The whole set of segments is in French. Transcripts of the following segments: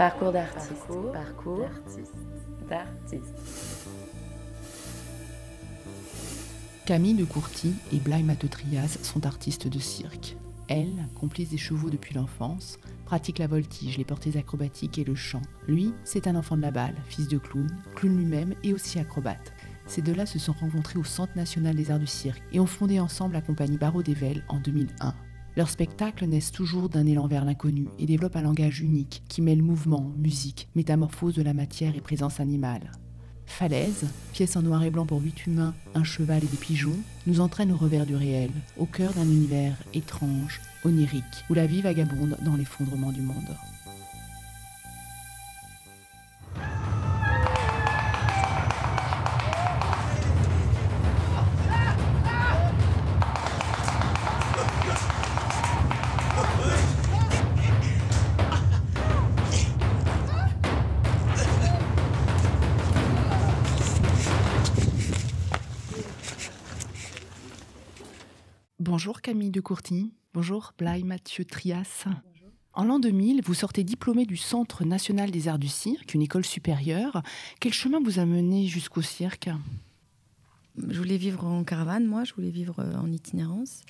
Parcours d'artiste. Parcours, d'artiste. Camille de Courty et Blaye Matetrias sont artistes de cirque. Elle, complice des chevaux depuis l'enfance, pratique la voltige, les portées acrobatiques et le chant. Lui, c'est un enfant de la balle, fils de clown, clown lui-même et aussi acrobate. Ces deux-là se sont rencontrés au Centre national des arts du cirque et ont fondé ensemble la compagnie Barreau d'Evel en 2001. Leurs spectacles naissent toujours d'un élan vers l'inconnu et développent un langage unique qui mêle mouvement, musique, métamorphose de la matière et présence animale. Falaise, pièce en noir et blanc pour huit humains, un cheval et des pigeons, nous entraîne au revers du réel, au cœur d'un univers étrange, onirique, où la vie vagabonde dans l'effondrement du monde. Bonjour Camille de Courtigny. Bonjour Blaye Mathieu Trias. En l'an 2000, vous sortez diplômé du Centre national des arts du cirque, une école supérieure. Quel chemin vous a mené jusqu'au cirque? Je voulais vivre en caravane, moi, je voulais vivre euh, en itinérance.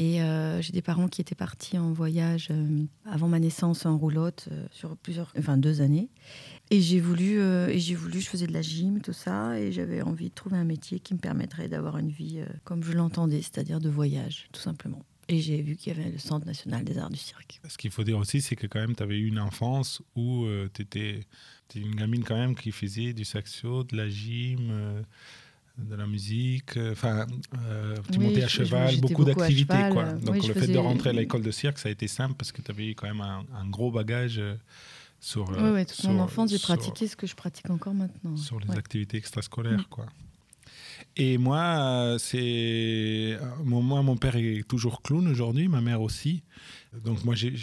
Et euh, j'ai des parents qui étaient partis en voyage euh, avant ma naissance en roulotte euh, sur plusieurs, enfin deux années. Et j'ai voulu, euh, et j'ai voulu, je faisais de la gym, tout ça, et j'avais envie de trouver un métier qui me permettrait d'avoir une vie euh, comme je l'entendais, c'est-à-dire de voyage, tout simplement. Et j'ai vu qu'il y avait le Centre national des arts du cirque. Ce qu'il faut dire aussi, c'est que quand même, tu avais eu une enfance où tu étais, une gamine quand même qui faisait du saxo, de la gym, euh, de la musique. euh, Enfin, euh, tu Oui, montais à cheval, beaucoup d'activités. quoi. euh, Donc oui, le fait de rentrer à l'école de cirque, ça a été simple parce que tu avais eu quand même un, un gros bagage euh, sur, euh, ouais, toute sur- mon enfance, j'ai pratiqué ce que je pratique encore maintenant. sur les Ouais. activités extrascolaires. Mm. Quoi. Et moi, euh, c'est euh, mon, moi, mon père est toujours clown aujourd'hui, ma mère aussi. Donc moi, j'ai-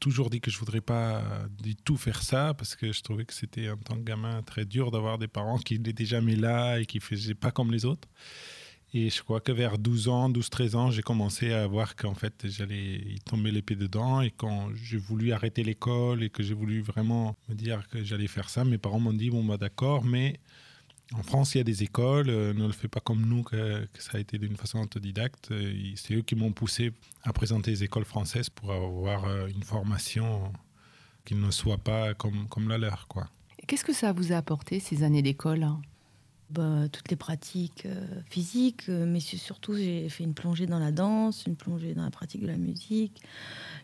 toujours dit que je voudrais pas du tout faire ça parce que je trouvais que c'était en tant que gamin très dur d'avoir des parents qui n'étaient jamais là et qui faisaient pas comme les autres. Et je crois que vers 12 ans, 12-13 ans, j'ai commencé à voir qu'en fait, j'allais y tomber l'épée dedans. Et quand j'ai voulu arrêter l'école et que j'ai voulu vraiment me dire que j'allais faire ça, mes parents m'ont dit, bon, bah d'accord, mais en France, il y a des écoles, euh, ne le fais pas comme nous, que, ça a été d'une façon autodidacte. Euh, C'est eux qui m'ont poussé à présenter les écoles françaises pour avoir euh, une formation qui ne soit pas comme, comme la leur, quoi. Qu'est-ce que ça vous a apporté ces années d'école? Bah, toutes les pratiques euh, physiques, euh, mais surtout j'ai fait une plongée dans la danse, une plongée dans la pratique de la musique.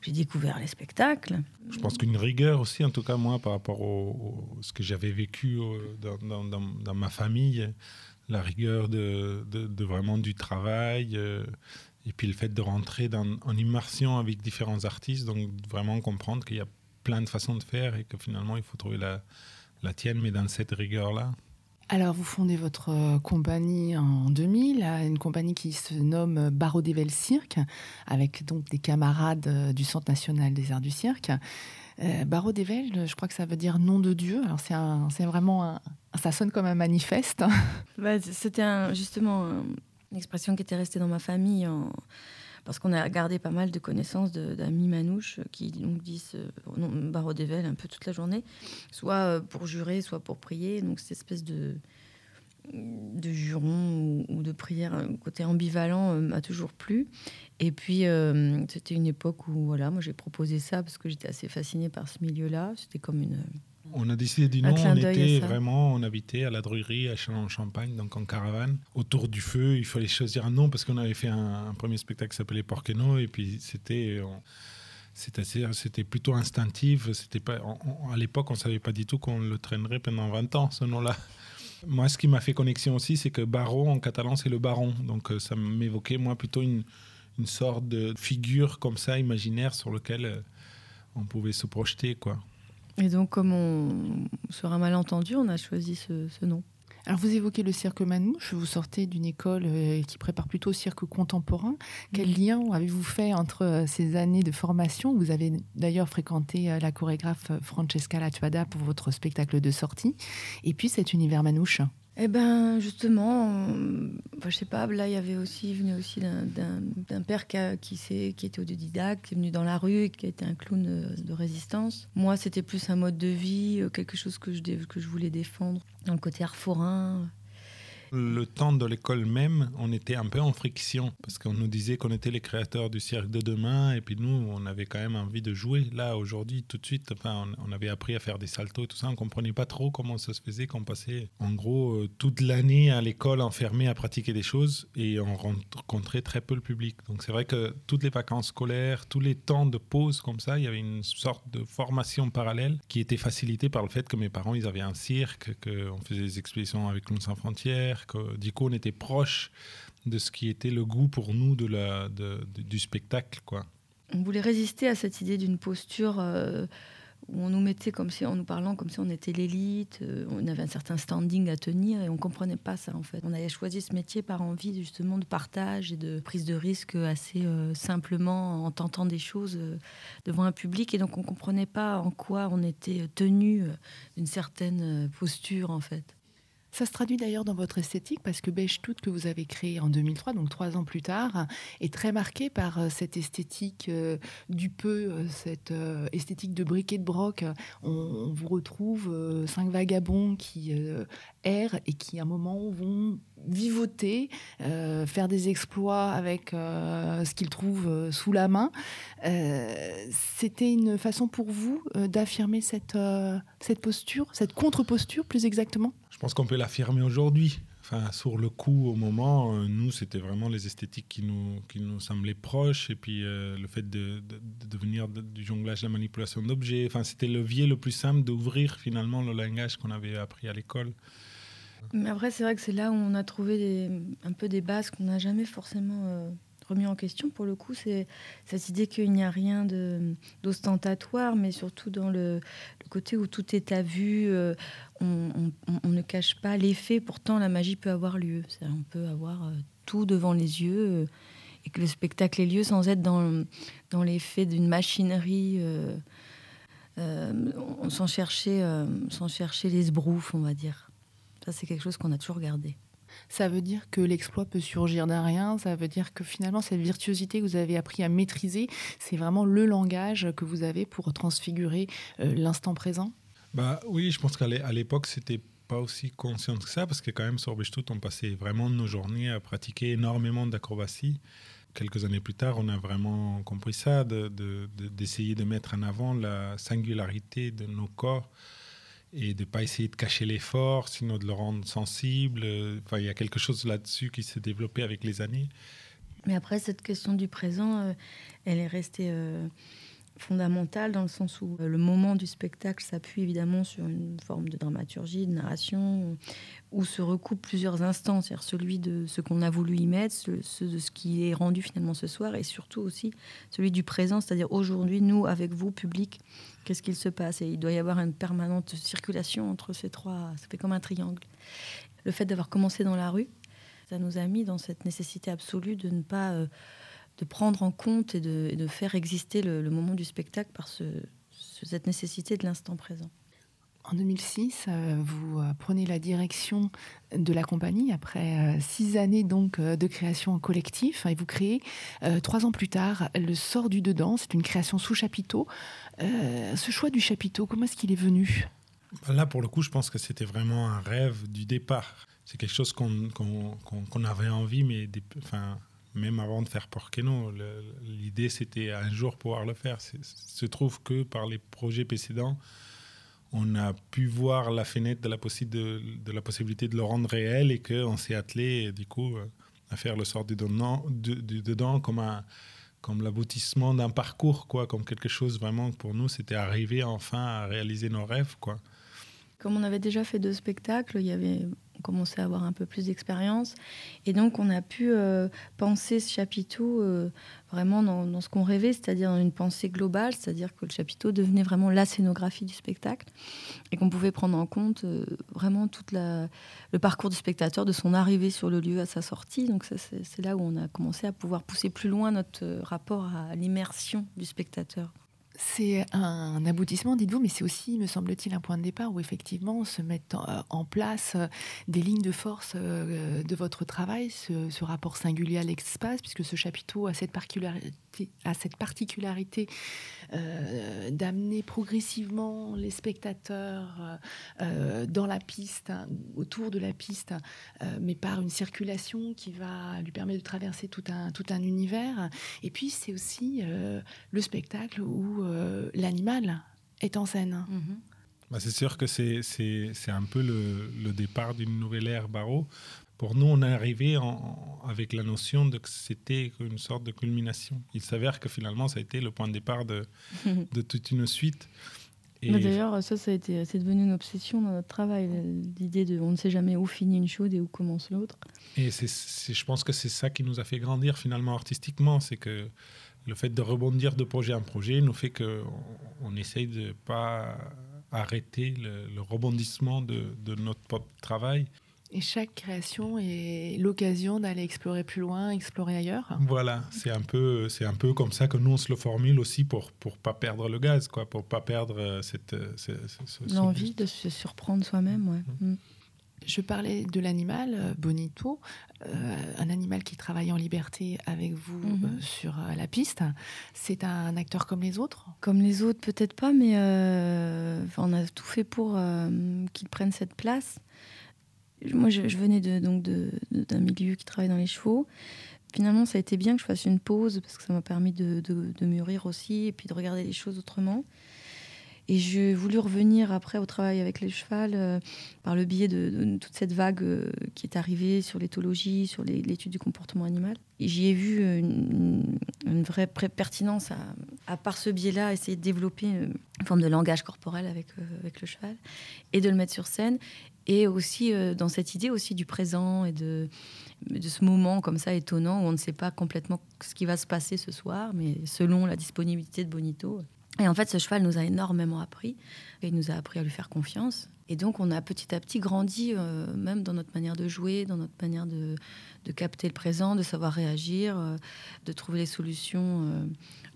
J'ai découvert les spectacles. Je pense qu'une rigueur aussi, en tout cas moi, par rapport au- ce que j'avais vécu euh, dans, ma famille, la rigueur de, vraiment du travail, et puis le fait de rentrer en immersion avec différents artistes, donc vraiment comprendre qu'il y a plein de façons de faire et que finalement il faut trouver la, la tienne, mais dans cette rigueur-là. Alors, vous fondez votre euh, compagnie en 2000, euh, une compagnie qui se nomme euh, Barreau d'Evel Cirque, avec donc des camarades euh, du Centre national des arts du cirque. Euh, Barreau d'Evel, je crois que ça veut dire nom de Dieu. Alors, c'est vraiment un, ça sonne comme un manifeste. Bah, C'était justement un- une expression qui était restée dans ma famille en- parce qu'on a gardé pas mal de connaissances d'amis manouches qui donc disent euh, non, barreau d'ével un peu toute la journée, soit euh, pour jurer, soit pour prier. Donc cette espèce de, de juron ou, de prière, un côté ambivalent euh, m'a toujours plu. Et puis euh, c'était une époque où voilà, moi j'ai proposé ça parce que j'étais assez fascinée par ce milieu-là. C'était comme une On a décidé du nom, on était vraiment, on habitait à la druillerie à Chalon-en-Champagne, donc en caravane, autour du feu. Il fallait choisir un nom parce qu'on avait fait un, un premier spectacle qui s'appelait Porqueno et puis c'était. C'était plutôt instinctif. C'était pas, on- on- à l'époque, on ne savait pas du tout qu'on le traînerait pendant 20 ans, ce nom-là. Moi, ce qui m'a fait connexion aussi, c'est que Barreau, en catalan, c'est le baron. Donc, euh, ça m'évoquait, moi, plutôt une, une sorte de figure comme ça, imaginaire, sur lequel euh, on pouvait se projeter, quoi. Et donc, comme on sera mal entendu, on a choisi ce, ce nom. Alors, vous évoquez le cirque Manouche, vous sortez d'une école euh, qui prépare plutôt au cirque contemporain. Quel lien avez-vous fait entre euh, ces années de formation? Vous avez d'ailleurs fréquenté euh, la chorégraphe Francesca Latuada pour votre spectacle de sortie, et puis cet univers Manouche. Eh ben justement, je sais pas, là il y avait aussi venu aussi d'un père qui, qui, qui, était autodidacte, qui est venu dans la rue et qui a été un clown de, résistance. Moi c'était plus un mode de vie, euh, quelque chose que je, que je voulais défendre dans le côté art forain le temps de l'école même, on était un peu en friction parce qu'on nous disait qu'on était les créateurs du cirque de demain et puis nous, on avait quand même envie de jouer. Là, aujourd'hui, tout de suite, enfin, on, avait appris à faire des saltos et tout ça. On comprenait pas trop comment ça se faisait, qu'on passait en gros euh, toute l'année à l'école enfermé à pratiquer des choses et on rencontrait très peu le public. Donc c'est vrai que toutes les vacances scolaires, tous les temps de pause comme ça, il y avait une sorte de formation parallèle qui était facilitée par le fait que mes parents, ils avaient un cirque, qu'on faisait des expéditions avec Clowns sans frontières coup on était proche de ce qui était le goût pour nous du spectacle. Quoi. On voulait résister à cette idée d'une posture euh, où on nous mettait comme si, en nous parlant comme si on était l'élite, euh, on avait un certain standing à tenir et on comprenait pas ça en fait. On avait choisi ce métier par envie justement de partage et de prise de risque assez euh, simplement en tentant des choses devant un public et donc on comprenait pas en quoi on était tenu d'une certaine posture en fait. Ça se traduit d'ailleurs dans votre esthétique parce que Beige Tout que vous avez créé en 2003, donc trois ans plus tard, est très marqué par euh, cette esthétique euh, du peu, euh, cette esthétique de briquet de broc. On, vous retrouve cinq vagabonds qui errent et qui à un moment vont vivoter, faire des exploits avec ce qu'ils trouvent sous la main. C'était une façon pour vous d'affirmer cette, cette posture, cette contre-posture plus exactement? Je pense qu'on peut l'affirmer aujourd'hui. Enfin, sur le coup, au moment, euh, nous, c'était vraiment les esthétiques qui nous, qui nous semblaient proches. Et puis, euh, le fait de, devenir du jonglage, la manipulation d'objets. Enfin, c'était le levier le plus simple d'ouvrir finalement le langage qu'on avait appris à l'école. Mais après, c'est vrai que c'est là où on a trouvé un peu des bases qu'on n'a jamais forcément euh, remis en question pour le coup, c'est cette idée qu'il n'y a rien d'ostentatoire, mais surtout dans le, côté où tout est à vue, euh, on, ne cache pas l'effet, pourtant la magie peut avoir lieu. On peut avoir euh, tout devant les yeux euh, et que le spectacle ait lieu sans être dans, dans l'effet d'une machinerie. sans, chercher, sans chercher les sbroufs, on va dire. Ça, c'est quelque chose qu'on a toujours gardé. Ça veut dire que l'exploit peut surgir d'un rien. Ça veut dire que finalement, cette virtuosité que vous avez appris à maîtriser, c'est vraiment le langage que vous avez pour transfigurer euh, l'instant présent? Bah, Oui, je pense qu'à l'époque, c'était pas aussi conscient que ça, parce que quand même, sur Bechtut, on passait vraiment nos journées à pratiquer énormément d'acrobatie. Quelques années plus tard, on a vraiment compris ça, d'essayer de, de, mettre en avant la singularité de nos corps et de ne pas essayer de cacher l'effort, sinon de le rendre sensible. Enfin, il y a quelque chose là-dessus qui s'est développé avec les années. Mais après, cette question du présent, euh, elle est restée euh, fondamentale dans le sens où euh, le moment du spectacle s'appuie évidemment sur une forme de dramaturgie, de narration, où se recoupent plusieurs instants, c'est-à-dire celui de ce qu'on a voulu y mettre, ce, de ce qui est rendu finalement ce soir, et surtout aussi celui du présent, c'est-à-dire aujourd'hui, nous, avec vous, public, qu'est-ce qu'il se passe? Et il doit y avoir une permanente circulation entre ces trois, ça fait comme un triangle. Le fait d'avoir commencé dans la rue, ça nous a mis dans cette nécessité absolue de ne pas... Euh, de prendre en compte et de, faire exister le, moment du spectacle par cette nécessité de l'instant présent. En 2006, euh, vous euh, prenez la direction de la compagnie après euh, six années donc de création en collectif et vous créez trois ans plus tard le sort du dedans. C'est une création sous chapiteau. ce choix du chapiteau, comment est-ce qu'il est venu? Là, pour le coup, je pense que c'était vraiment un rêve du départ. C'est quelque chose qu'on avait envie, mais enfin, même avant de faire Porqueno, l'idée c'était un jour pouvoir le faire. Se trouve que par les projets précédents, on a pu voir la fenêtre de la, possibilité de le rendre réel et qu'on s'est attelé, du coup, euh, à faire le sort du dedans, comme, comme l'aboutissement d'un parcours, quoi, comme quelque chose vraiment pour nous, c'était arriver enfin à réaliser nos rêves. Quoi. Comme on avait déjà fait deux spectacles, il y avait on commençait à avoir un peu plus d'expérience. Et donc, on a pu euh, penser ce chapiteau euh, vraiment dans, ce qu'on rêvait, c'est-à-dire dans une pensée globale, c'est-à-dire que le chapiteau devenait vraiment la scénographie du spectacle et qu'on pouvait prendre en compte euh, vraiment tout le parcours du spectateur, de son arrivée sur le lieu à sa sortie. Donc, c'est là où on a commencé à pouvoir pousser plus loin notre rapport à l'immersion du spectateur. C'est un aboutissement, dites-vous, mais c'est aussi, me semble-t-il, un point de départ où effectivement se mettent en place des lignes de force de votre travail, ce, rapport singulier à l'espace, puisque ce chapiteau a cette particularité, a cette particularité d'amener progressivement les spectateurs dans la piste, hein, autour de la piste, mais par une circulation qui va lui permettre de traverser tout un, tout un univers. Et puis c'est aussi le spectacle où euh, l'animal est en scène. Bah, c'est sûr que c'est un peu le, départ d'une nouvelle ère Barreau. Pour nous, on est arrivé en, avec la notion de que c'était une sorte de culmination. Il s'avère que finalement, ça a été le point de départ de, de toute une suite. D'ailleurs, ça, ça a été, c'est devenu une obsession dans notre travail, l'idée de on ne sait jamais où finit une chose et où commence l'autre. Et c'est, je pense que c'est ça qui nous a fait grandir finalement artistiquement, c'est que le fait de rebondir de projet en projet nous fait qu'on on essaye de pas arrêter le, rebondissement de, notre propre travail. Et chaque création est l'occasion d'aller explorer plus loin, explorer ailleurs. Voilà, c'est un peu, c'est un peu comme ça que nous on se le formule aussi pour pour pas perdre le gaz, quoi, pour pas perdre euh, cette, euh, l'envie de se surprendre soi-même, ouais. Mm. Mm. Je parlais de l'animal, euh, Bonito, euh, un animal qui travaille en liberté avec vous mhm. euh, sur la piste. C'est un acteur comme les autres? Comme les autres, peut-être pas, mais on a tout fait pour qu'il prenne cette place. Moi, je, venais donc d'un milieu qui travaille dans les chevaux. Finalement, ça a été bien que je fasse une pause parce que ça m'a permis de, mûrir aussi et puis de regarder les choses autrement. Et j'ai voulu revenir après au travail avec les chevals euh, par le biais de, toute cette vague euh, qui est arrivée sur l'éthologie, sur l'étude du comportement animal. Et j'y ai vu une, vraie pertinence à, à, par ce biais-là, essayer de développer une forme de langage corporel avec, euh, avec le cheval et de le mettre sur scène. Et aussi dans cette idée aussi du présent et de, ce moment comme ça étonnant où on ne sait pas complètement ce qui va se passer ce soir, mais selon la disponibilité de Bonito, et en fait, ce cheval nous a énormément appris. il nous a appris à lui faire confiance. Et donc, on a petit à petit grandi, euh, même dans notre manière de jouer, dans notre manière de, capter le présent, de savoir réagir, euh, de trouver les solutions euh,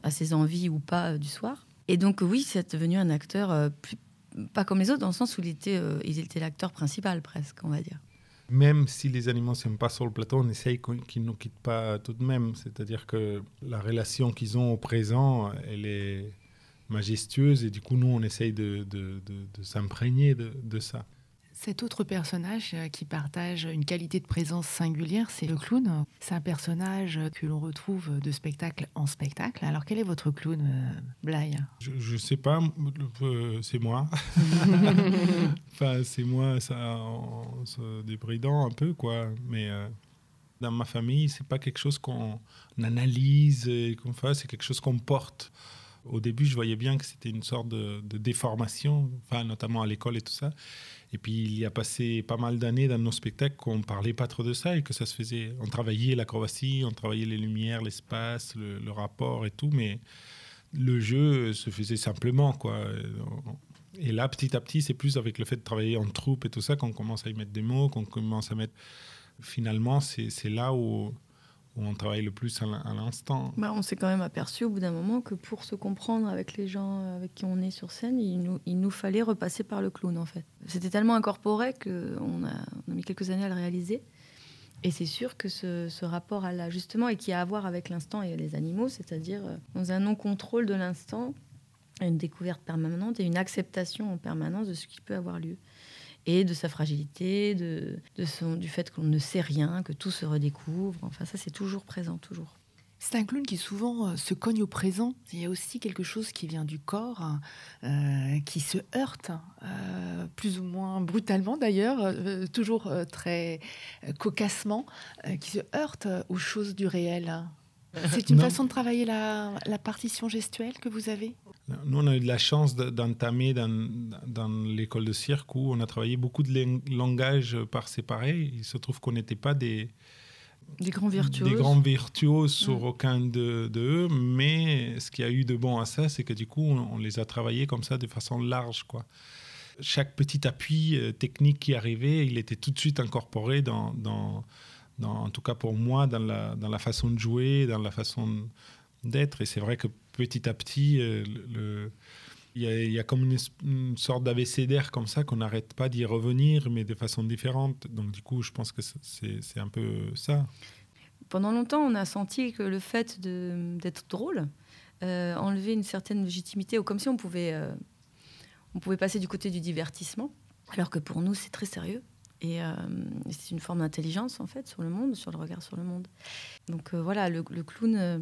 à ses envies ou pas du soir. Et donc, oui, c'est devenu un acteur pas comme les autres, dans le sens où était, il était l'acteur principal, presque, on va dire même si les animaux ne sont pas sur le plateau, on essaye qu'ils ne nous quittent pas tout de même. C'est-à-dire que la relation qu'ils ont au présent, elle est, majestueuse et du coup nous on essaye de, de, s'imprégner de, ça. Cet autre personnage euh, qui partage une qualité de présence singulière, c'est le clown. C'est un personnage que l'on retrouve de spectacle en spectacle. Alors quel est votre clown, euh, Blaye Je ne sais pas, euh, c'est moi. enfin, c'est moi, ça, en se débridant un peu, quoi. Mais dans ma famille, c'est pas quelque chose qu'on analyse et qu'on fait, c'est quelque chose qu'on porte. Au début, je voyais bien que c'était une sorte de, déformation, enfin, notamment à l'école et tout ça. Et puis, il y a passé pas mal d'années dans nos spectacles qu'on parlait pas trop de ça et que ça se faisait. On travaillait l'acrobatie, on travaillait les lumières, l'espace, le, rapport et tout, mais le jeu se faisait simplement, quoi. Et là, petit à petit, c'est plus avec le fait de travailler en troupe et tout ça qu'on commence à y mettre des mots, qu'on commence à mettre. Finalement, c'est là où où on travaille le plus à l'instant. Bah, on s'est quand même aperçu au bout d'un moment que pour se comprendre avec les gens avec qui on est sur scène, il nous, il nous fallait repasser par le clown en fait. C'était tellement incorporé qu'on a, on a mis quelques années à le réaliser. Et c'est sûr que ce, ce rapport à l'ajustement et qui a à voir avec l'instant et les animaux, c'est-à-dire euh, dans un non-contrôle de l'instant, une découverte permanente et une acceptation en permanence de ce qui peut avoir lieu et de sa fragilité, de, son, du fait qu'on ne sait rien, que tout se redécouvre. Enfin, ça, c'est toujours présent, toujours. C'est un clown qui souvent euh, se cogne au présent. Il y a aussi quelque chose qui vient du corps, euh, qui se heurte, euh, plus ou moins brutalement d'ailleurs, toujours très cocassement, qui se heurte aux choses du réel. C'est une façon de travailler la, la partition gestuelle que vous avez? Nous, on a eu de la chance d'entamer dans, dans l'école de cirque où on a travaillé beaucoup de langages par séparé. Il se trouve qu'on n'était pas des, des grands virtuoses, des grands virtuoses sur aucun de, de, eux, mais ce qui a eu de bon à ça, c'est que du coup, on, les a travaillés comme ça de façon large. Quoi. Chaque petit appui euh, technique qui arrivait, il était tout de suite incorporé dans, dans, en tout cas pour moi, dans la, dans la façon de jouer, dans la façon d'être. Et c'est vrai que petit à petit, le, il, y a, comme une, sorte d'abécédaire comme ça qu'on n'arrête pas d'y revenir, mais de façon différente. Donc du coup, je pense que c'est un peu ça. Pendant longtemps, on a senti que le fait d'être drôle euh, enlevait une certaine légitimité, ou comme si on pouvait, on pouvait passer du côté du divertissement, alors que pour nous, c'est très sérieux. Et euh, c'est une forme d'intelligence, en fait, sur le monde, sur le regard sur le monde. Donc euh, voilà, le, clown, euh,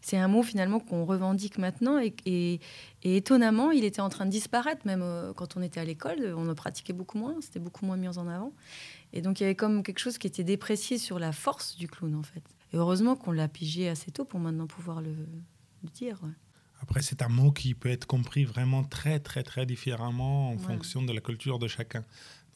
c'est un mot finalement qu'on revendique maintenant. Et, et, étonnamment, il était en train de disparaître, même quand on était à l'école. On le pratiquait beaucoup moins, c'était beaucoup moins mis en avant. Et donc il y avait comme quelque chose qui était déprécié sur la force du clown, en fait. Et heureusement qu'on l'a pigé assez tôt pour maintenant pouvoir le, dire. Après, c'est un mot qui peut être compris vraiment très, très, très différemment en fonction de la culture de chacun.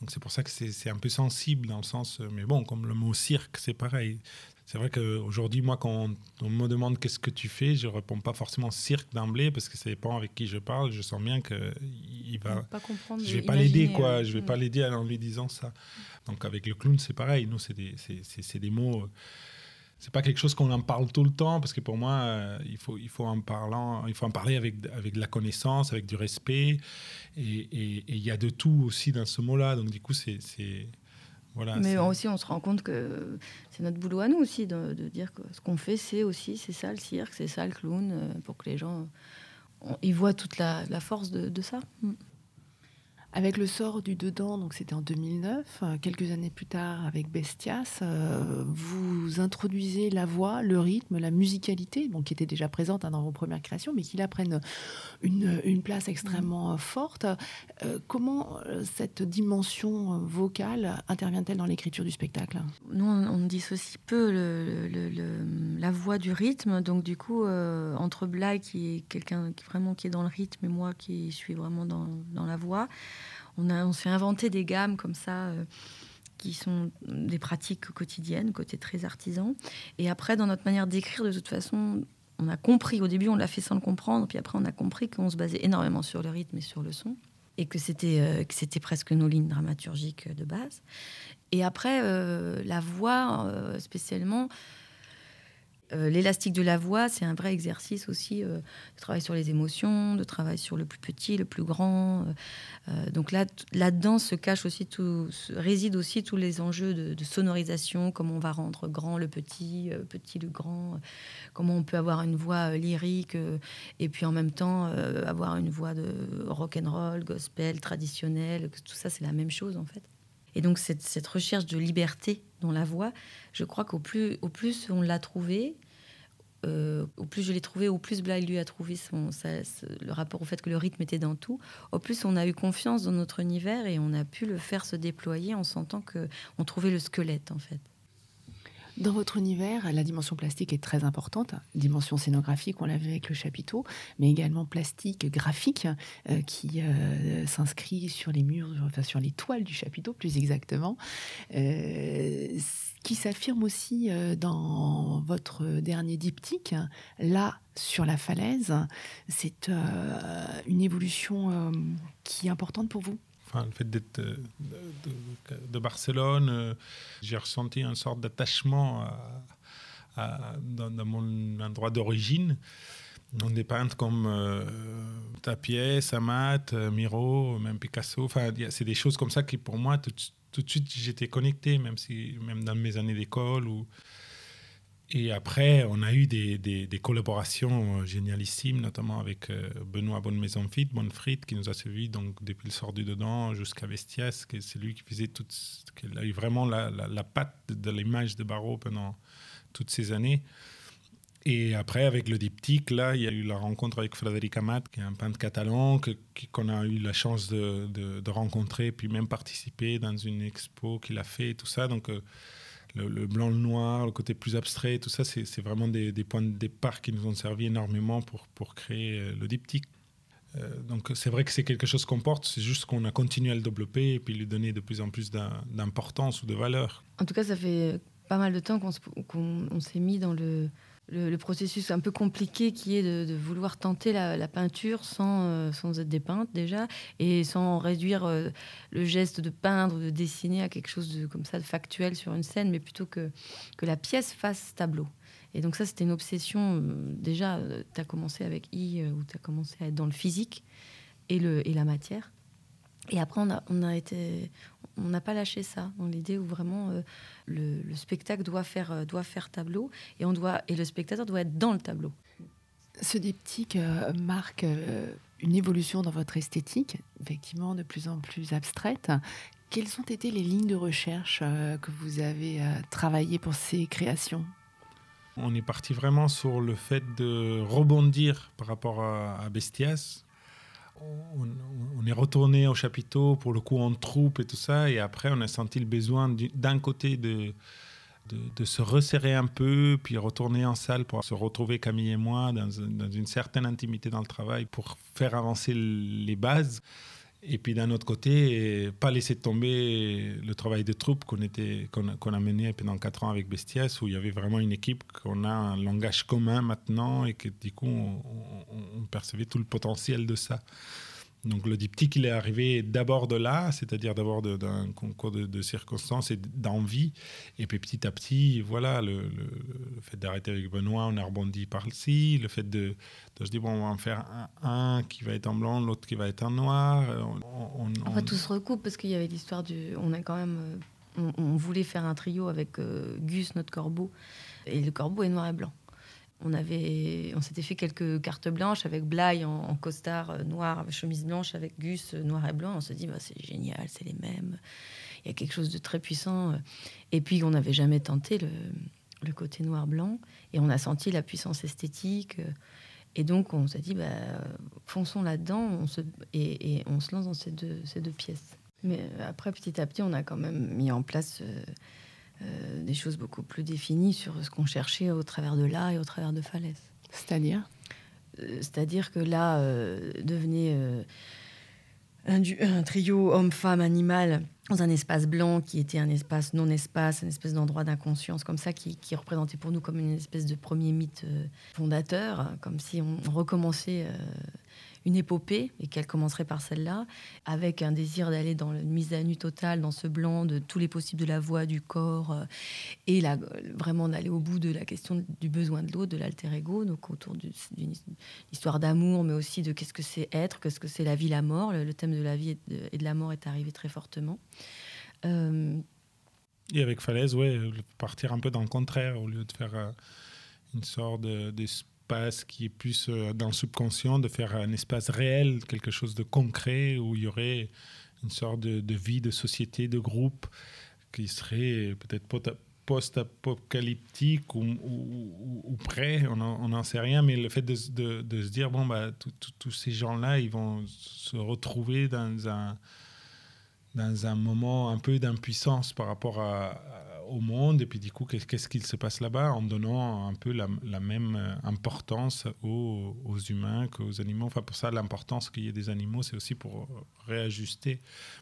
Donc c'est pour ça que c'est un peu sensible dans le sens. Euh, mais bon, comme le mot cirque, c'est pareil. C'est vrai qu'aujourd'hui, moi, quand on, me demande qu'est-ce que tu fais, je réponds pas forcément cirque d'emblée parce que ça dépend avec qui je parle. Je sens bien que il va. Pas comprendre, je vais pas l'aider, quoi. Euh, je vais pas hmm. l'aider en lui disant ça. Donc avec le clown, c'est pareil. Nous, c'est des, des mots c'est pas quelque chose qu'on en parle tout le temps parce que pour moi euh, il faut il faut en parlant il faut en parler avec avec de la connaissance avec du respect. Et il y a de tout aussi dans ce mot là donc du coup c'est voilà mais aussi on se rend compte que c'est notre boulot à nous aussi de, dire que ce qu'on fait c'est aussi c'est ça le cirque c'est ça le clown euh, pour que les gens ils voient toute la, force de, de ça. Mm. Avec le sort du dedans, donc c'était en 2009, euh, quelques années plus tard avec Bestias, euh, vous introduisez la voix, le rythme, la musicalité, donc qui était déjà présente hein, dans vos premières créations, mais qui là prennent une, une place extrêmement forte. Euh, comment cette dimension vocale intervient-elle dans l'écriture du spectacle? Nous, on, dissocie peu le, la voix du rythme, donc du coup, entre Blague qui est quelqu'un qui vraiment qui est dans le rythme et moi qui suis vraiment dans, dans la voix on, a, on s'est inventé des gammes comme ça. Euh, qui sont des pratiques quotidiennes, côté très artisan. Et après, dans notre manière d'écrire, de toute façon, on a compris, au début on l'a fait sans le comprendre, puis après on a compris qu'on se basait énormément sur le rythme et sur le son, et que c'était, euh, que c'était presque nos lignes dramaturgiques de base. Et après, euh, la voix, spécialement, euh, l'élastique de la voix, c'est un vrai exercice aussi euh, de travail sur les émotions, de travail sur le plus petit, le plus grand. Euh, donc là, là-dedans se cache aussi tout, réside aussi tous les enjeux de, sonorisation, comment on va rendre grand le petit, petit le grand, comment on peut avoir une voix lyrique et puis en même temps avoir une voix de rock and roll, gospel, traditionnel. Tout ça, c'est la même chose en fait. Et donc cette, recherche de liberté dans la voix, je crois qu'au plus, au plus on l'a trouvée, euh, au plus je l'ai trouvé, au plus Bly lui a trouvé son, le rapport au fait que le rythme était dans tout, au plus on a eu confiance dans notre univers et on a pu le faire se déployer en sentant qu'on trouvait le squelette en fait. Dans votre univers, la dimension plastique est très importante. Dimension scénographique, on l'a vu avec le chapiteau, mais également plastique, graphique, euh, qui euh, s'inscrit sur les murs, enfin sur les toiles du chapiteau plus exactement. Euh, qui s'affirme aussi dans votre dernier diptyque, là sur la falaise. C'est une évolution qui est importante pour vous? Le fait d'être euh, de, Barcelone, euh, j'ai ressenti une sorte d'attachement dans, mon endroit d'origine. Donc des peintres comme euh, Tapies, Amat, euh, Miro, même Picasso. Enfin, c'est des choses comme ça qui, pour moi, tout, tout de suite, j'étais connecté, même si, même dans mes années d'école ou et après, on a eu des, des, collaborations euh, génialissimes, notamment avec euh, Benoît Bonne-Maison-Fit, Bonfrit, qui nous a suivis donc, depuis le sort du dedans jusqu'à Vestias, que c'est lui qui faisait tout, qui a eu vraiment la, la, patte de l'image de Barreau pendant toutes ces années. Et après, avec le diptyque, là, il y a eu la rencontre avec Frédéric Amat, qui est un peintre catalan, qu'on a eu la chance de, de, rencontrer, puis même participer dans une expo qu'il a fait et tout ça. Donc, euh, le, blanc, le noir, le côté plus abstrait, tout ça, c'est vraiment des, points de départ qui nous ont servi énormément pour, pour créer euh, le diptyque. Euh, donc c'est vrai que c'est quelque chose qu'on porte, c'est juste qu'on a continué à le développer et puis lui donner de plus en plus d'importance ou de valeur. En tout cas, ça fait pas mal de temps qu'on s'est mis dans le, le, processus un peu compliqué qui est de, vouloir tenter la, peinture sans, euh, être des peintres déjà et sans réduire euh, le geste de peindre, de dessiner à quelque chose de, comme ça de factuel sur une scène, mais plutôt que, que la pièce fasse tableau. Et donc ça, c'était une obsession. euh, Déjà, tu as commencé avec I, où tu as commencé à être dans le physique et la matière. Et après, on a, on a été, on n'a pas lâché ça, dans l'idée où vraiment euh, le, le spectacle doit faire, euh, doit faire tableau et, on doit, et le spectateur doit être dans le tableau. Ce diptyque euh, marque euh, une évolution dans votre esthétique, effectivement de plus en plus abstraite. Quelles ont été les lignes de recherche euh, que vous avez euh, travaillées pour ces créations? On est parti vraiment sur le fait de rebondir par rapport à, à Bestias. On, est retourné au chapiteau, pour le coup en troupe et tout ça, et après on a senti le besoin du- d'un côté de, de, se resserrer un peu, puis retourner en salle pour se retrouver Camille et moi dans une certaine intimité dans le travail pour faire avancer les bases. Et puis d'un autre côté, pas laisser tomber le travail de troupe qu'on a, mené pendant quatre ans avec Bestias, où il y avait vraiment une équipe, qu'on a un langage commun maintenant et que du coup, on percevait tout le potentiel de ça. Donc le diptyque, il est arrivé d'abord de là, c'est-à-dire d'abord d'un concours de, circonstances et d'envie. Et puis petit à petit, voilà, le, fait d'arrêter avec Benoît, on a rebondi par-ci. Le fait de, de se dire, bon, on va en faire un, qui va être en blanc, l'autre qui va être en noir. On, on- on- tout se recoupe parce qu'il y avait l'histoire du. On a quand même. euh, On, on voulait faire un trio avec euh, Gus, notre corbeau, et le corbeau est noir et blanc. On avait, on s'était fait quelques cartes blanches avec Bly en, costard euh, noir, chemise blanche, avec Gus euh, noir et blanc. On se dit, bah, c'est génial, c'est les mêmes. Il y a quelque chose de très puissant. euh. Et puis, on n'avait jamais tenté le, côté noir-blanc. Et on a senti la puissance esthétique. Et donc, on s'est dit, bah, fonçons là-dedans et, on se lance dans ces deux, ces deux pièces. Mais après, petit à petit, on a quand même mis en place euh, des choses beaucoup plus définies sur ce qu'on cherchait au travers de là et au travers de Falaise. C'est-à-dire Euh, C'est-à-dire que là euh, devenait euh, un, trio homme-femme-animal dans un espace blanc qui était un espace non-espace, une espèce d'endroit d'inconscience comme ça qui, qui représentait pour nous comme une espèce de premier mythe fondateur, comme si on, recommençait une épopée et qu'elle commencerait par celle-là, avec un désir d'aller dans une mise à nu totale, dans ce blanc de tous les possibles de la voix, du corps, euh, et là, vraiment d'aller au bout de la question du besoin de l'autre, de l'alter ego, donc autour du- d'une histoire d'amour, mais aussi de qu'est-ce que c'est être, qu'est-ce que c'est la vie, la mort. Le, thème de la vie et de, la mort est arrivé très fortement. Euh, Et avec Falaise, ouais, partir un peu dans le contraire, au lieu de faire euh, une sorte de- d'espace qui est plus euh, dans le subconscient, de faire un espace réel, quelque chose de concret, où il y aurait une sorte de, vie, de société, de groupe, qui serait peut-être post-apocalyptique ou, ou- près, on n'en sait rien, mais le fait de, se- dire, bon, bah, tous ces gens-là, ils vont se retrouver dans un dans un moment un peu d'impuissance par rapport à- au monde. Et puis du coup, qu'est- qu'est-ce qu'il se passe là-bas en donnant un peu la, même euh, importance aux, humains qu'aux animaux? Enfin, pour ça, l'importance qu'il y ait des animaux, c'est aussi pour réajuster.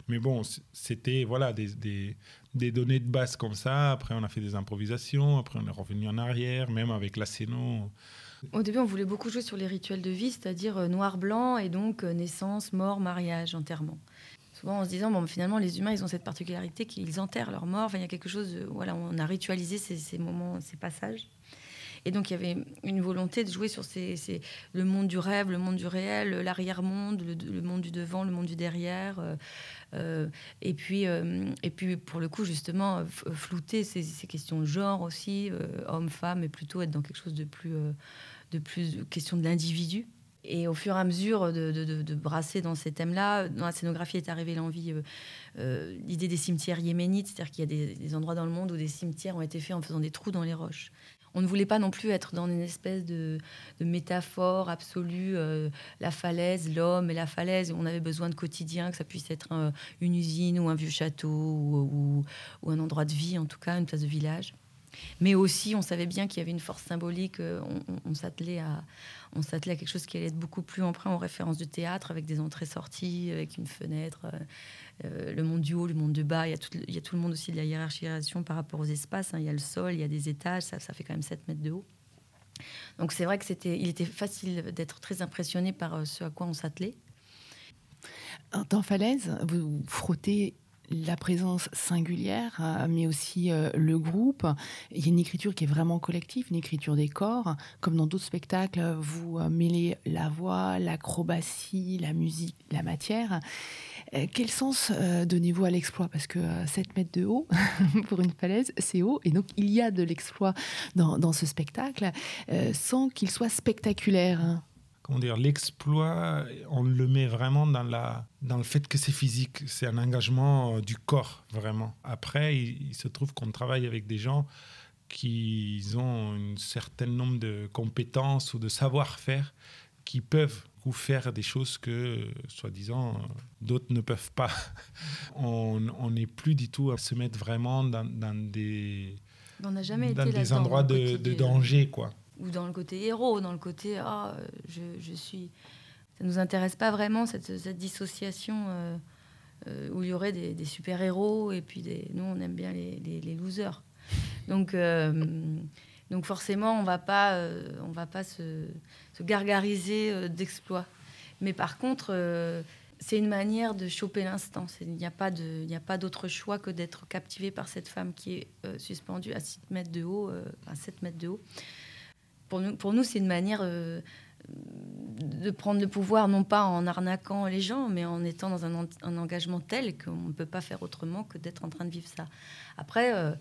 Mais bon, c'était voilà, des, données de base comme ça. Après, on a fait des improvisations. Après, on est revenu en arrière, même avec la scéno. au début, on voulait beaucoup jouer sur les rituels de vie, c'est-à-dire euh, noir-blanc et donc euh, naissance, mort, mariage, enterrement. Souvent en se disant, bon, finalement, les humains, ils ont cette particularité qu'ils enterrent leur mort. Il y a quelque chose, de- voilà, on a ritualisé ces, moments, ces passages. Et donc, il y avait une volonté de jouer sur ces, le monde du rêve, le monde du réel, l'arrière-monde, le, le monde du devant, le monde du derrière. euh, euh, et, puis, euh, et puis, pour le coup, justement, flouter ces, questions de genre aussi, euh, homme-femme, et plutôt être dans quelque chose de plus, euh, de plus question de l'individu. Et au fur et à mesure de, brasser dans ces thèmes-là, dans la scénographie est arrivée l'envie, euh, euh, l'idée des cimetières yéménites, c'est-à-dire qu'il y a des, endroits dans le monde où des cimetières ont été faits en faisant des trous dans les roches. On ne voulait pas non plus être dans une espèce de, métaphore absolue, euh, la falaise, l'homme et la falaise. On avait besoin de quotidien, que ça puisse être un- une usine ou un vieux château ou un endroit de vie, en tout cas, une place de village. Mais aussi, on savait bien qu'il y avait une force symbolique. euh, On, s'attelait à, à quelque chose qui allait être beaucoup plus emprunt aux références du théâtre, avec des entrées-sorties, avec une fenêtre, euh, euh, le monde du haut, le monde du bas. Il y, a tout, le monde aussi de la hiérarchisation par rapport aux espaces. hein. Il y a le sol, il y a des étages, ça, fait quand même 7 mètres de haut. Donc c'est vrai que c'était, il était facile d'être très impressionné par ce à quoi on s'attelait. Dans Falaise, vous frottez la présence singulière, euh, mais aussi euh, le groupe. Il y a une écriture qui est vraiment collective, une écriture des corps. Comme dans d'autres spectacles, vous euh, mêlez la voix, l'acrobatie, la musique, la matière. quel sens donnez-vous à l'exploit? Parce que 7 mètres de haut, pour une falaise, c'est haut. Et donc, il y a de l'exploit dans, dans, ce spectacle, sans qu'il soit spectaculaire. Comment dire, l'exploit, on le met vraiment dans, la, dans le fait que c'est physique, c'est un engagement euh, du corps, vraiment. Après, il, se trouve qu'on travaille avec des gens qui ont un certain nombre de compétences ou de savoir-faire qui peuvent vous faire des choses que, soi-disant, d'autres ne peuvent pas. On n'est plus du tout à se mettre vraiment dans, des, on jamais dans des endroits de, de, danger, quoi ou dans le côté héros, dans le côté ah, je, je, suis. Ça nous intéresse pas vraiment cette, cette dissociation euh, euh, où il y aurait des, des super-héros et puis des, nous on aime bien les, les, losers. Donc, euh, donc forcément on va pas, va pas se, se gargariser d'exploits. Mais par contre, c'est une manière de choper l'instant. Il n'y a pas d'autre choix que d'être captivé par cette femme qui est suspendue à 6 mètres de haut, à 7 mètres de haut pour nous, pour nous c'est une manière euh, de prendre le pouvoir, non pas en arnaquant les gens, mais en étant dans un, engagement tel qu'on ne peut pas faire autrement que d'être en train de vivre ça. Après, euh,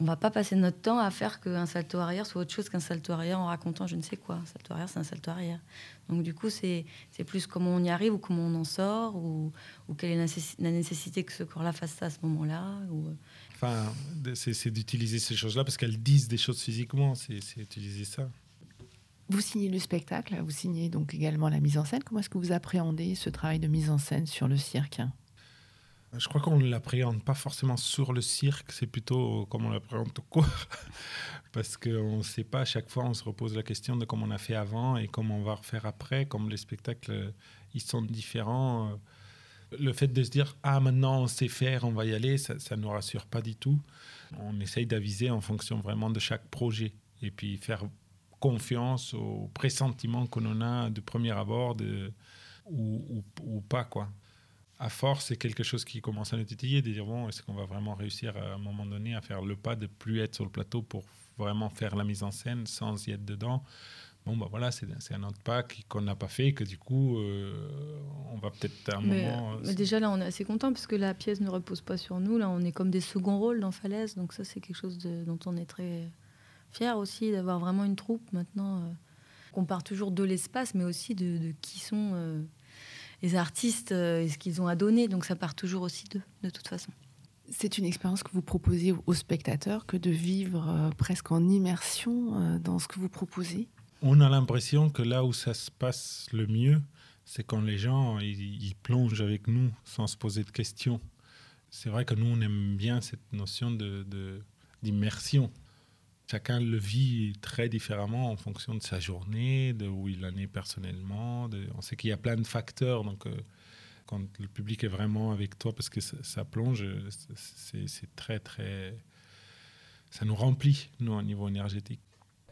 on va pas passer notre temps à faire qu'un salto arrière soit autre chose qu'un salto arrière en racontant je ne sais quoi. Un salto arrière, c'est un salto arrière. Donc du coup, c'est plus comment on y arrive ou comment on en sort ou, ou quelle est la nécessité que ce corps-là fasse ça à ce moment-là. Ou... Euh. Enfin, c'est d'utiliser ces choses-là parce qu'elles disent des choses physiquement, c'est utiliser ça. Vous signez le spectacle, vous signez donc également la mise en scène. Comment est-ce que vous appréhendez ce travail de mise en scène sur le cirque? Je crois qu'on ne l'appréhende pas forcément sur le cirque, c'est plutôt comme on l'appréhende tout court. Parce qu'on ne sait pas, à chaque fois, on se repose la question de comment on a fait avant et comment on va refaire après. Comme les spectacles, ils sont différents. Le fait de se dire, ah, maintenant on sait faire, on va y aller, ça ne nous rassure pas du tout. On essaye d'aviser en fonction vraiment de chaque projet et puis faire confiance au pressentiment qu'on en a de premier abord de, ou, ou pas, quoi à force, c'est quelque chose qui commence à nous titiller, de dire bon, est-ce qu'on va vraiment réussir à, un moment donné à faire le pas de plus être sur le plateau pour vraiment faire la mise en scène sans y être dedans? Bon, bah voilà, c'est un autre pas qu'on n'a pas fait, que du coup, euh, on va peut-être à un moment. Euh, mais déjà là, on est assez content parce que la pièce ne repose pas sur nous. Là, on est comme des seconds rôles dans Falaise, donc ça, c'est quelque chose dont on est très fier aussi d'avoir vraiment une troupe maintenant. Euh, qu'on part toujours de l'espace, mais aussi de, de qui sont les artistes euh, et ce qu'ils ont à donner. Donc ça part toujours aussi d'eux, de toute façon. C'est une expérience que vous proposez aux spectateurs que de vivre euh, presque en immersion euh, dans ce que vous proposez? On a l'impression que là où ça se passe le mieux, c'est quand les gens ils, plongent avec nous sans se poser de questions. C'est vrai que nous, on aime bien cette notion d'immersion. Chacun le vit très différemment en fonction de sa journée, de où il en est personnellement. on sait qu'il y a plein de facteurs. Donc, euh, quand le public est vraiment avec toi parce que ça, plonge, c'est très, très. Ça nous remplit, nous, au niveau énergétique.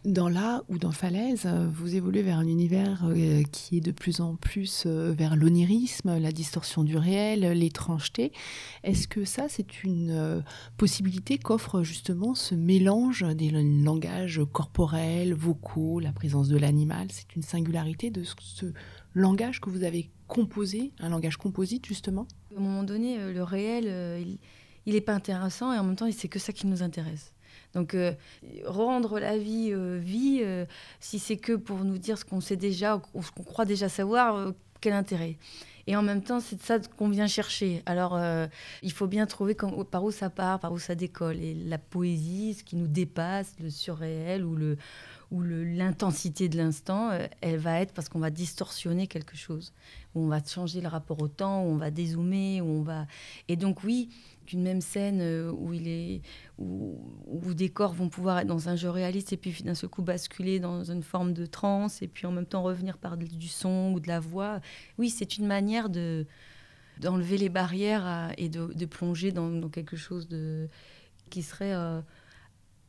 Dans là ou dans Falaise, vous évoluez vers un univers euh, qui est de plus en plus euh, vers l'onirisme, la distorsion du réel, l'étrangeté. Est-ce que ça, c'est une euh, possibilité qu'offre justement ce mélange des langages corporels, vocaux, la présence de l'animal? C'est une singularité de ce langage que vous avez composé, un langage composite justement? À un moment donné, le réel, il n'est pas intéressant et en même temps, c'est que ça qui nous intéresse. Donc, euh, rendre la vie euh, vie, euh, si c'est que pour nous dire ce qu'on sait déjà, ou ce qu'on croit déjà savoir, quel intérêt et en même temps, c'est de ça qu'on vient chercher. Alors, il faut bien trouver par où ça part, par où ça décolle. Et la poésie, ce qui nous dépasse, le surréel ou le l'intensité de l'instant, elle va être parce qu'on va distorsionner quelque chose, où on va changer le rapport au temps, où on va dézoomer, où on va. Et donc oui, d'une même scène euh, où, il est, où, des corps vont pouvoir être dans un jeu réaliste et puis d'un seul coup basculer dans une forme de transe et puis en même temps revenir par du son ou de la voix. Oui, c'est une manière de d'enlever les barrières et de, plonger dans, quelque chose de, qui serait euh,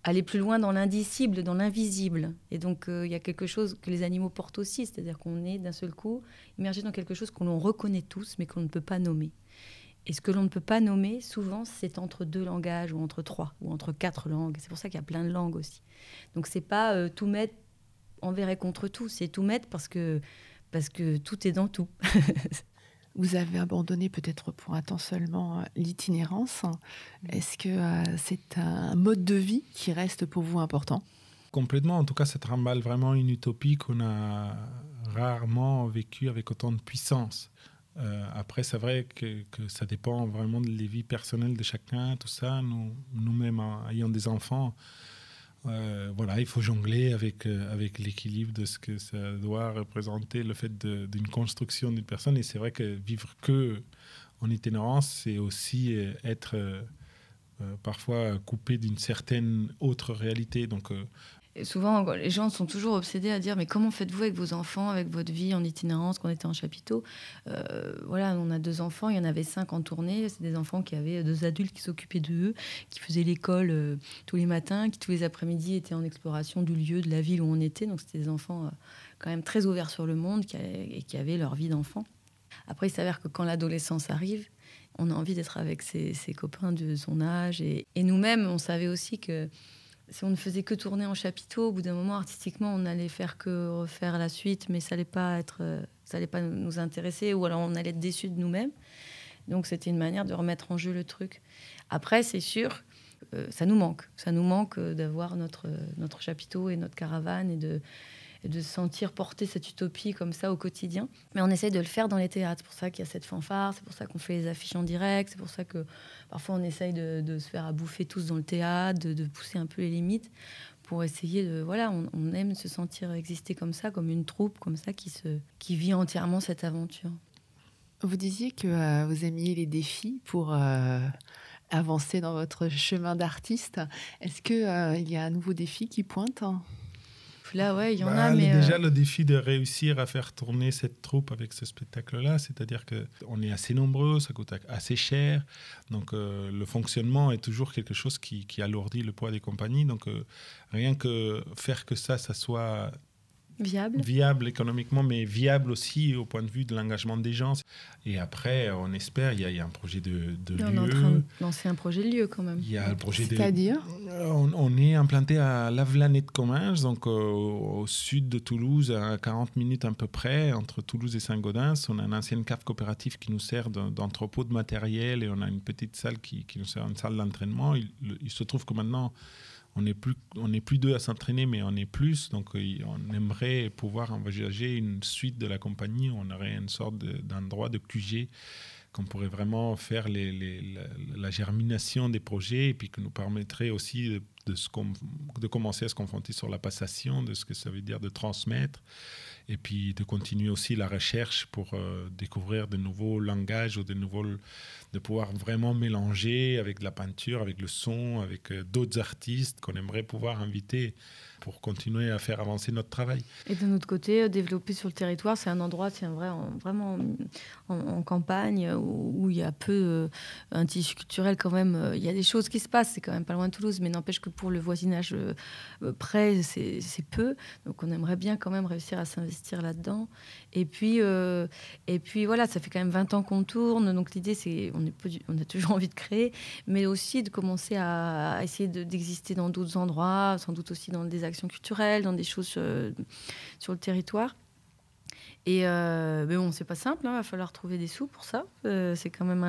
aller plus loin dans l'indicible, dans l'invisible. Et donc euh, il y a quelque chose que les animaux portent aussi, c'est-à-dire qu'on est d'un seul coup immergé dans quelque chose qu'on reconnaît tous mais qu'on ne peut pas nommer. Et ce que l'on ne peut pas nommer, souvent, c'est entre deux langages ou entre trois ou entre quatre langues. C'est pour ça qu'il y a plein de langues aussi. Donc c'est pas euh, tout mettre envers et contre tout, c'est tout mettre parce que, parce que tout est dans tout. Vous avez abandonné peut-être pour un temps seulement euh, l'itinérance. Est-ce que euh, c'est un mode de vie qui reste pour vous important? Complètement. En tout cas, ça trimballe vraiment une utopie qu'on a rarement vécue avec autant de puissance. Euh, après, c'est vrai que, ça dépend vraiment des vies personnelles de chacun, tout ça. Nous, nous-mêmes, ayant des enfants, euh, voilà, il faut jongler avec, euh, avec l'équilibre de ce que ça doit représenter, le fait d'une construction d'une personne. Et c'est vrai que vivre que en itinérance, c'est aussi être parfois coupé d'une certaine autre réalité. Donc, souvent, les gens sont toujours obsédés à dire mais comment faites-vous avec vos enfants, avec votre vie en itinérance, quand on était en chapiteau? Euh, Voilà, on a deux enfants, il y en avait cinq en tournée. C'est des enfants qui avaient deux adultes qui s'occupaient d'eux, qui faisaient l'école euh, tous les matins, qui tous les après-midi étaient en exploration du lieu, de la ville où on était. Donc c'était des enfants euh, quand même très ouverts sur le monde qui, et qui avaient leur vie d'enfant. Après, il s'avère que quand l'adolescence arrive, on a envie d'être avec ses, copains de son âge. et nous-mêmes, on savait aussi que si on ne faisait que tourner en chapiteau, au bout d'un moment, artistiquement, on allait faire que refaire la suite, mais ça n'allait pas être, euh, ça allait pas nous intéresser, ou alors on allait être déçus de nous-mêmes. Donc c'était une manière de remettre en jeu le truc. Après, c'est sûr, euh, ça nous manque. Ça nous manque euh, d'avoir notre, notre chapiteau et notre caravane et de, de sentir porter cette utopie comme ça au quotidien. Mais on essaye de le faire dans les théâtres. C'est pour ça qu'il y a cette fanfare, c'est pour ça qu'on fait les affiches en direct, c'est pour ça que parfois on essaye de, se faire à bouffer tous dans le théâtre, de, pousser un peu les limites pour essayer de voilà on, aime se sentir exister comme ça comme une troupe comme ça qui se qui vit entièrement cette aventure vous disiez que euh, vous aimiez les défis pour euh, avancer dans votre chemin d'artiste est-ce que euh, il y a un nouveau défi qui pointe? Là, ouais, il y en bah, a, mais. Déjà, euh, le défi de réussir à faire tourner cette troupe avec ce spectacle-là, c'est-à-dire qu'on est assez nombreux, ça coûte assez cher. Donc, euh, le fonctionnement est toujours quelque chose qui, alourdit le poids des compagnies. Donc, euh, rien que faire que ça, ça soit Viable. Viable économiquement, mais viable aussi au point de vue de l'engagement des gens. Et après, on espère, il y, a un projet de, de lieu. On est en train de lancer un projet de lieu quand même. Il y a le projet C'est-à-dire? On, on, est implanté à Lavelanet de Comminges, donc au, sud de Toulouse, à 40 minutes à peu près, entre Toulouse et Saint-Gaudens. On a une ancienne cave coopérative qui nous sert d'entrepôt de matériel et on a une petite salle qui, qui nous sert une salle d'entraînement. Il, il se trouve que maintenant, on n'est plus, on est plus deux à s'entraîner, mais on est plus. Donc, euh, on aimerait pouvoir envisager une suite de la compagnie. On aurait une sorte d'endroit de, QG qu'on pourrait vraiment faire la, germination des projets et puis qui nous permettrait aussi de, de commencer à se confronter sur la passation, de ce que ça veut dire de transmettre et puis de continuer aussi la recherche pour euh, découvrir de nouveaux langages ou de nouveaux de pouvoir vraiment mélanger avec la peinture, avec le son, avec euh, d'autres artistes qu'on aimerait pouvoir inviter pour continuer à faire avancer notre travail. Et de notre côté, euh, développer sur le territoire, c'est un endroit, c'est vrai, vraiment en, campagne où, il y a peu euh, un tissu culturel quand même. Euh, il y a des choses qui se passent, c'est quand même pas loin de Toulouse, mais n'empêche que pour le voisinage près, c'est peu. Donc on aimerait bien quand même réussir à s'investir là-dedans. Et puis, et puis voilà, ça fait quand même 20 ans qu'on tourne, donc l'idée c'est, on, on a toujours envie de créer, mais aussi de commencer à, essayer d'exister dans d'autres endroits, sans doute aussi dans des actions culturelles, dans des choses euh, sur le territoire. Et euh, mais bon, c'est pas simple, il hein, va falloir trouver des sous pour ça. Euh, c'est quand même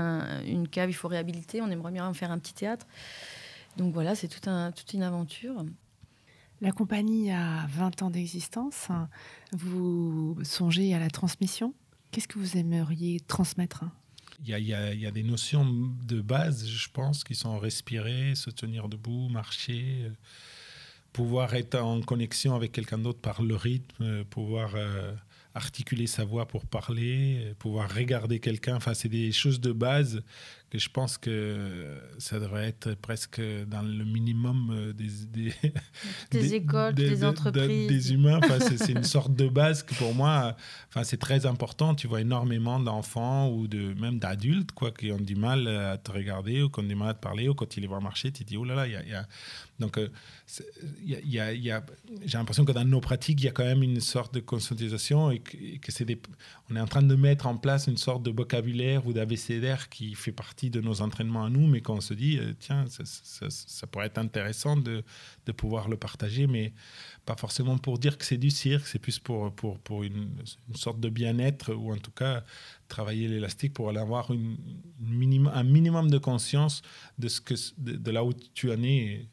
une cave, il faut réhabiliter. On aimerait bien en faire un petit théâtre. Donc voilà, c'est tout un, toute une aventure. La compagnie a 20 ans d'existence. Vous songez à la transmission Qu'est-ce que vous aimeriez transmettre? Il y, a, il, y a, il y, a, des notions de base, je pense, qui sont respirer, se tenir debout, marcher, pouvoir être en connexion avec quelqu'un d'autre par le rythme, pouvoir euh, articuler sa voix pour parler, pouvoir regarder quelqu'un. Enfin, c'est des choses de base que je pense que ça devrait être presque dans le minimum euh, des, des, écoles, des, entreprises. des humains. Enfin, c'est une sorte de base que pour moi, enfin, c'est très important. Tu vois énormément d'enfants ou de, même d'adultes quoi, qui ont du mal à te regarder ou qui ont du mal à te parler ou quand ils les voient marcher, tu te dis, oh là là, il y a, Donc, il y a, y a, j'ai l'impression que dans nos pratiques, il y a quand même une sorte de conscientisation et que, c'est des, on est en train de mettre en place une sorte de vocabulaire ou d'abécédaire qui fait partie de nos entraînements à nous, mais qu'on se dit, euh, tiens, ça, pourrait être intéressant de, de, pouvoir le partager, mais pas forcément pour dire que c'est du cirque, c'est plus pour, pour, pour une, une sorte de bien-être ou en tout cas travailler l'élastique pour avoir une, minimum, un minimum de conscience de, ce que, de, là où tu en es.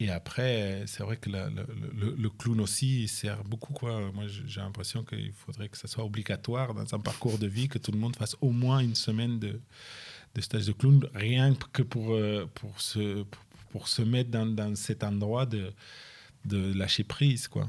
Et après, c'est vrai que le, clown aussi il sert beaucoup. Quoi. Moi, j'ai l'impression qu'il faudrait que ça soit obligatoire dans un parcours de vie, que tout le monde fasse au moins une semaine de, de stage de clown, rien que pour, euh, pour, se, pour, se mettre dans, dans cet endroit de, de lâcher prise. quoi.